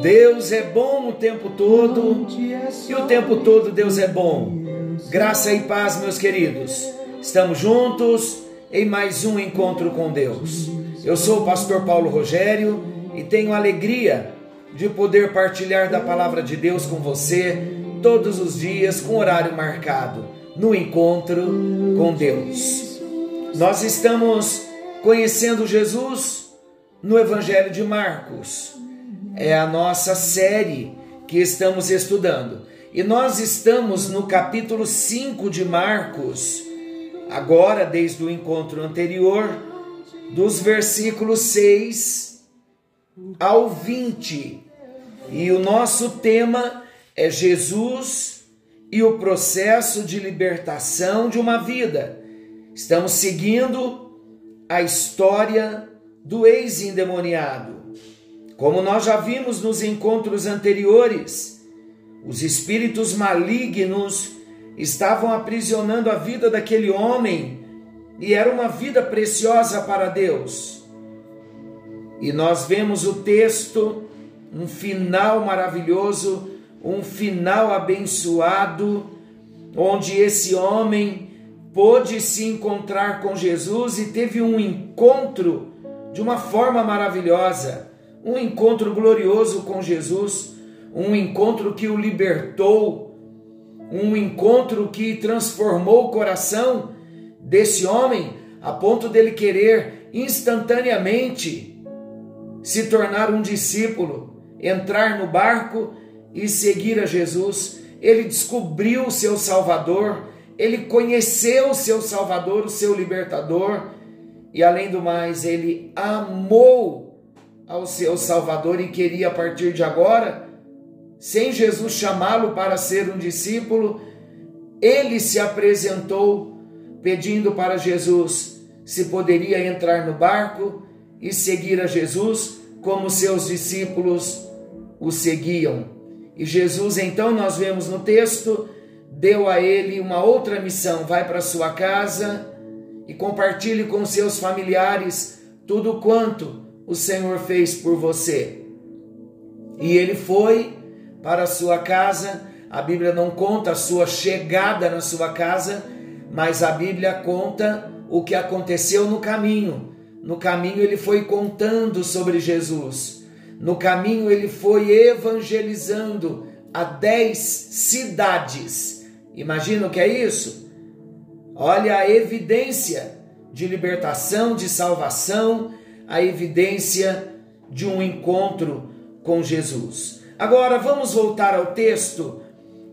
Deus é bom o tempo todo e o tempo todo Deus é bom. Graça e paz, meus queridos. Estamos juntos em mais um encontro com Deus. Eu sou o pastor Paulo Rogério e tenho alegria de poder partilhar da palavra de Deus com você todos os dias com horário marcado no encontro com Deus. Nós estamos conhecendo Jesus no Evangelho de Marcos é a nossa série que estamos estudando. E nós estamos no capítulo 5 de Marcos, agora desde o encontro anterior, dos versículos 6 ao 20. E o nosso tema é Jesus e o processo de libertação de uma vida. Estamos seguindo a história do ex-endemoniado. Como nós já vimos nos encontros anteriores, os espíritos malignos estavam aprisionando a vida daquele homem e era uma vida preciosa para Deus. E nós vemos o texto, um final maravilhoso, um final abençoado, onde esse homem pôde se encontrar com Jesus e teve um encontro de uma forma maravilhosa um encontro glorioso com Jesus, um encontro que o libertou, um encontro que transformou o coração desse homem a ponto dele querer instantaneamente se tornar um discípulo, entrar no barco e seguir a Jesus. Ele descobriu o seu Salvador, ele conheceu o seu Salvador, o seu libertador, e além do mais, ele amou ao seu Salvador e queria a partir de agora, sem Jesus chamá-lo para ser um discípulo, ele se apresentou pedindo para Jesus se poderia entrar no barco e seguir a Jesus como seus discípulos o seguiam. E Jesus, então, nós vemos no texto, deu a ele uma outra missão: vai para sua casa e compartilhe com seus familiares tudo quanto o Senhor fez por você. E ele foi para a sua casa. A Bíblia não conta a sua chegada na sua casa, mas a Bíblia conta o que aconteceu no caminho. No caminho ele foi contando sobre Jesus. No caminho ele foi evangelizando a dez cidades. Imagina o que é isso? Olha a evidência de libertação, de salvação, a evidência de um encontro com Jesus. Agora vamos voltar ao texto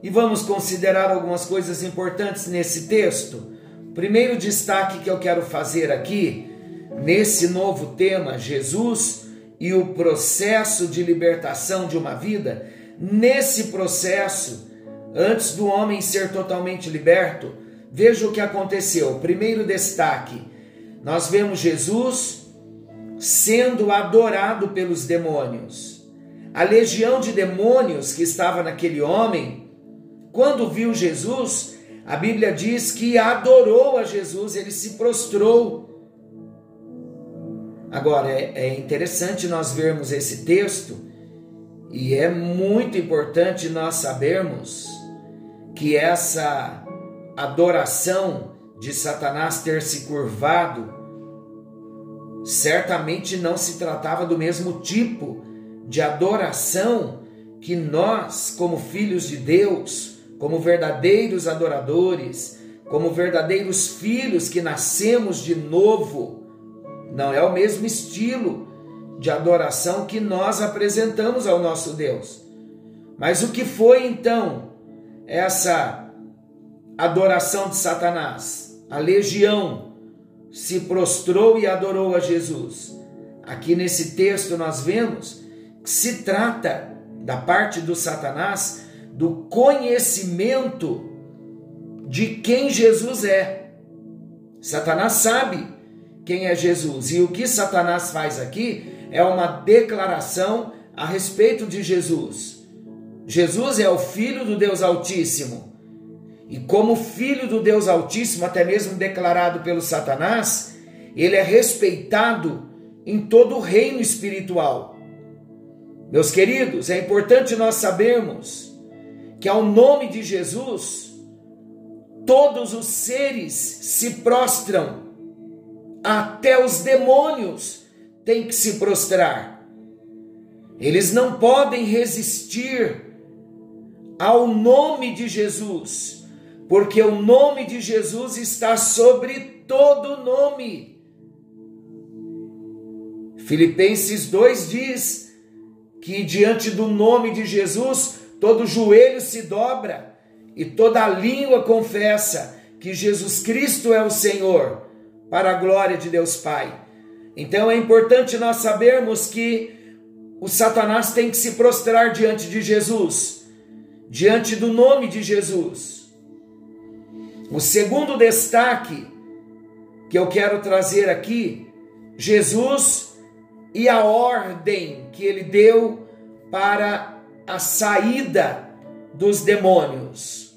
e vamos considerar algumas coisas importantes nesse texto. Primeiro destaque que eu quero fazer aqui, nesse novo tema, Jesus e o processo de libertação de uma vida, nesse processo, antes do homem ser totalmente liberto, veja o que aconteceu. Primeiro destaque, nós vemos Jesus sendo adorado pelos demônios. A legião de demônios que estava naquele homem, quando viu Jesus, a Bíblia diz que adorou a Jesus, ele se prostrou. Agora, é, é interessante nós vermos esse texto e é muito importante nós sabermos que essa adoração de Satanás ter se curvado certamente não se tratava do mesmo tipo de adoração que nós, como filhos de Deus, como verdadeiros adoradores, como verdadeiros filhos que nascemos de novo, não é o mesmo estilo de adoração que nós apresentamos ao nosso Deus. Mas o que foi então essa adoração de Satanás? A legião se prostrou e adorou a Jesus. Aqui nesse texto nós vemos que se trata da parte do Satanás do conhecimento de quem Jesus é. Satanás sabe quem é Jesus e o que Satanás faz aqui é uma declaração a respeito de Jesus. Jesus é o Filho do Deus Altíssimo. E como filho do Deus Altíssimo, até mesmo declarado pelo Satanás, ele é respeitado em todo o reino espiritual. Meus queridos, é importante nós sabermos que ao nome de Jesus, todos os seres se prostram, até os demônios têm que se prostrar. Eles não podem resistir ao nome de Jesus, porque o nome de Jesus está sobre todo nome. Filipenses 2 diz que diante do nome de Jesus todo joelho se dobra e toda língua confessa que Jesus Cristo é o Senhor, para a glória de Deus Pai. Então é importante nós sabermos que o Satanás tem que se prostrar diante de Jesus, diante do nome de Jesus. O segundo destaque que eu quero trazer aqui, Jesus e a ordem que ele deu para a saída dos demônios.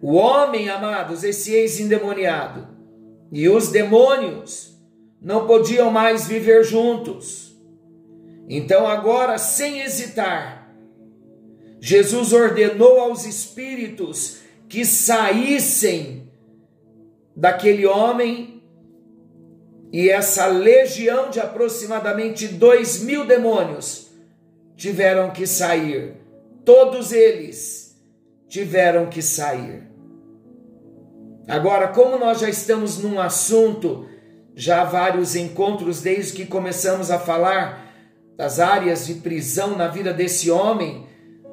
O homem, amados, esse ex-endemoniado, e os demônios não podiam mais viver juntos. Então, agora, sem hesitar, Jesus ordenou aos espíritos que saíssem daquele homem e essa legião de aproximadamente dois mil demônios tiveram que sair. Todos eles tiveram que sair. Agora, como nós já estamos num assunto, já há vários encontros desde que começamos a falar das áreas de prisão na vida desse homem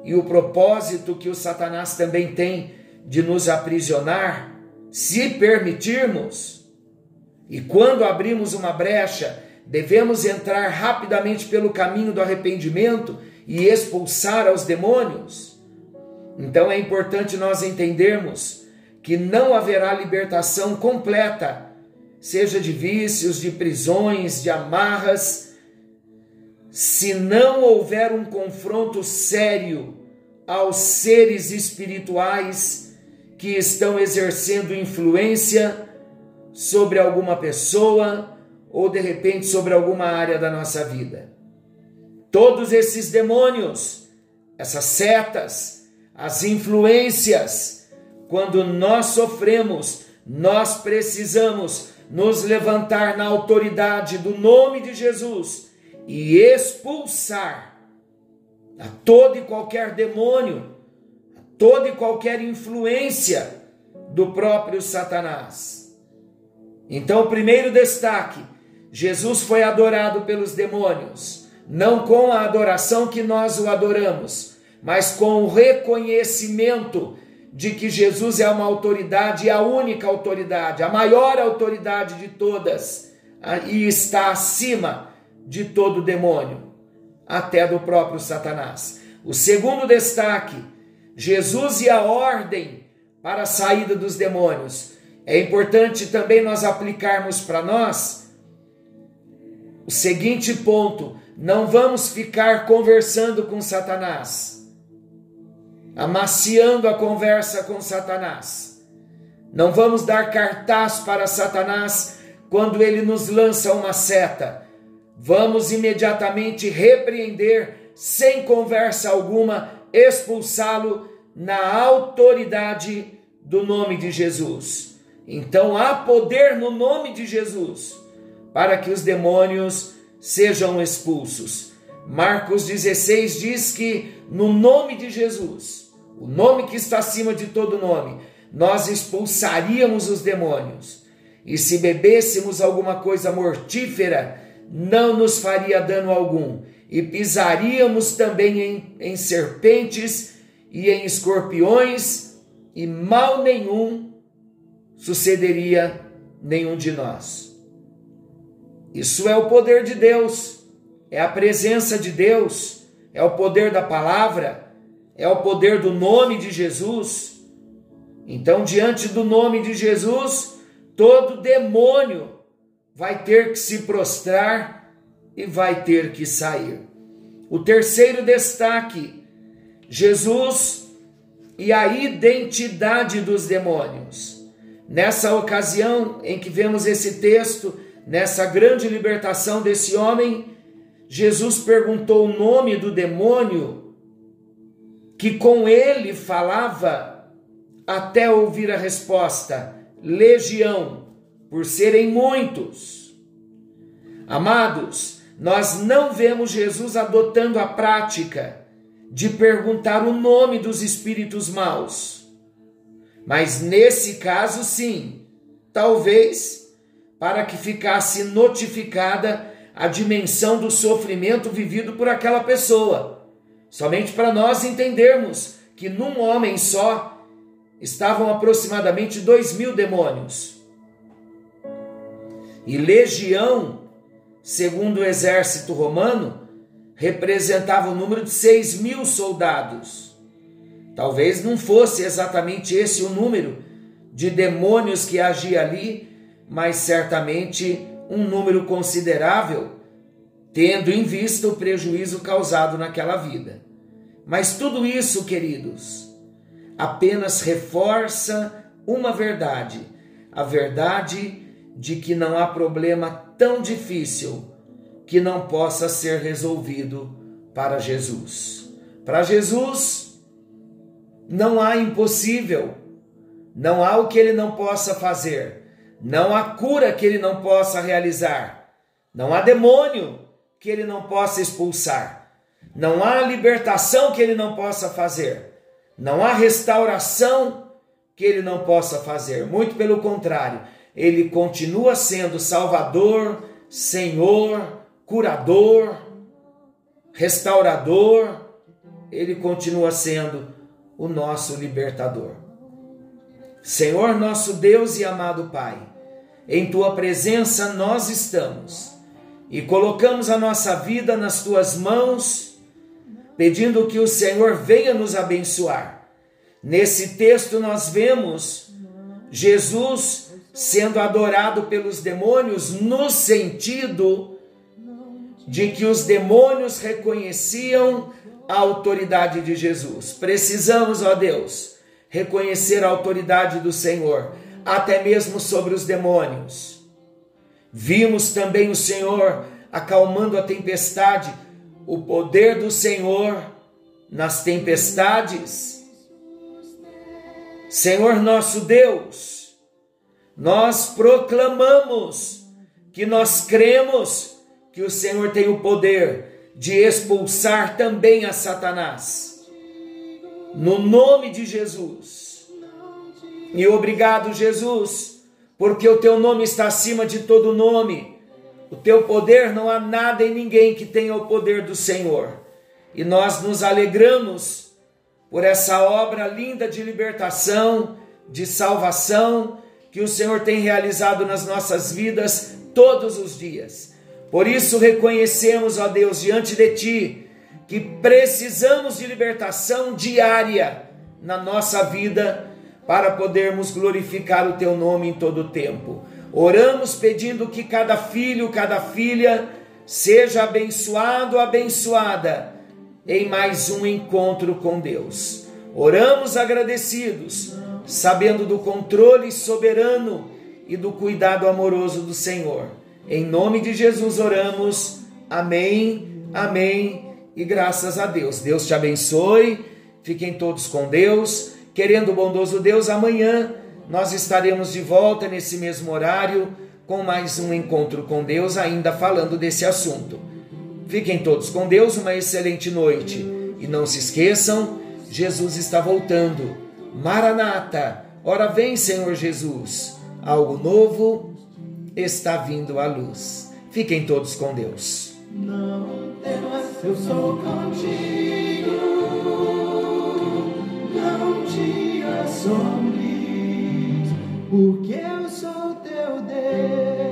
e o propósito que o Satanás também tem de nos aprisionar, se permitirmos, e quando abrimos uma brecha, devemos entrar rapidamente pelo caminho do arrependimento e expulsar aos demônios. Então é importante nós entendermos que não haverá libertação completa, seja de vícios, de prisões, de amarras, se não houver um confronto sério aos seres espirituais que estão exercendo influência sobre alguma pessoa ou de repente sobre alguma área da nossa vida. Todos esses demônios, essas setas, as influências, quando nós sofremos, nós precisamos nos levantar na autoridade do nome de Jesus e expulsar a todo e qualquer demônio, toda e qualquer influência do próprio Satanás. Então, o primeiro destaque: Jesus foi adorado pelos demônios, não com a adoração que nós o adoramos, mas com o reconhecimento de que Jesus é uma autoridade, a única autoridade, a maior autoridade de todas, e está acima de todo demônio, até do próprio Satanás. O segundo destaque: Jesus e a ordem para a saída dos demônios. É importante também nós aplicarmos para nós o seguinte ponto: não vamos ficar conversando com Satanás, amaciando a conversa com Satanás. Não vamos dar cartaz para Satanás quando ele nos lança uma seta. Vamos imediatamente repreender, sem conversa alguma, expulsá-lo na autoridade do nome de Jesus. Então há poder no nome de Jesus para que os demônios sejam expulsos. Marcos 16 diz que no nome de Jesus, o nome que está acima de todo nome, nós expulsaríamos os demônios. E se bebêssemos alguma coisa mortífera, não nos faria dano algum. E pisaríamos também em, em serpentes e em escorpiões, e mal nenhum sucederia nenhum de nós. Isso é o poder de Deus, é a presença de Deus, é o poder da palavra, é o poder do nome de Jesus. Então, diante do nome de Jesus, todo demônio vai ter que se prostrar e vai ter que sair. O terceiro destaque: Jesus e a identidade dos demônios. Nessa ocasião em que vemos esse texto, nessa grande libertação desse homem, Jesus perguntou o nome do demônio que com ele falava até ouvir a resposta: legião, por serem muitos. Amados, nós não vemos Jesus adotando a prática de perguntar o nome dos espíritos maus. Mas nesse caso, sim, talvez para que ficasse notificada a dimensão do sofrimento vivido por aquela pessoa. Somente para nós entendermos que num homem só estavam aproximadamente dois mil demônios. E legião, segundo o exército romano, representava o número de seis mil soldados. Talvez não fosse exatamente esse o número de demônios que agia ali, mas certamente um número considerável, tendo em vista o prejuízo causado naquela vida. Mas tudo isso, queridos, apenas reforça uma verdade: a verdade de que não há problema tão difícil que não possa ser resolvido para Jesus. Para Jesus, não há impossível, não há o que ele não possa fazer. Não há cura que ele não possa realizar. Não há demônio que ele não possa expulsar. Não há libertação que ele não possa fazer. Não há restauração que ele não possa fazer. Muito pelo contrário, ele continua sendo Salvador, Senhor, curador, restaurador. Ele continua sendo o nosso libertador. Senhor nosso Deus e amado Pai, em tua presença nós estamos e colocamos a nossa vida nas tuas mãos, pedindo que o Senhor venha nos abençoar. Nesse texto nós vemos Jesus sendo adorado pelos demônios no sentido de que os demônios reconheciam a autoridade de Jesus. Precisamos, ó Deus, reconhecer a autoridade do Senhor até mesmo sobre os demônios. Vimos também o Senhor acalmando a tempestade, o poder do Senhor nas tempestades. Senhor nosso Deus, nós proclamamos que nós cremos que o Senhor tem o poder de expulsar também a Satanás. No nome de Jesus e obrigado, Jesus, porque o teu nome está acima de todo nome. O teu poder não há nada e ninguém que tenha o poder do Senhor. E nós nos alegramos por essa obra linda de libertação, de salvação que o Senhor tem realizado nas nossas vidas todos os dias. Por isso reconhecemos, ó Deus, diante de ti, que precisamos de libertação diária na nossa vida para podermos glorificar o teu nome em todo o tempo. Oramos pedindo que cada filho, cada filha seja abençoado, abençoada em mais um encontro com Deus. Oramos agradecidos, sabendo do controle soberano e do cuidado amoroso do Senhor. Em nome de Jesus oramos. Amém. Amém. E graças a Deus. Deus te abençoe. Fiquem todos com Deus. Querendo o bondoso Deus, amanhã nós estaremos de volta nesse mesmo horário com mais um encontro com Deus, ainda falando desse assunto. Fiquem todos com Deus, uma excelente noite. E não se esqueçam, Jesus está voltando. Maranata, ora vem, Senhor Jesus. Algo novo está vindo à luz. Fiquem todos com Deus. Não temas, eu sou contigo não te assombres, porque eu sou teu Deus.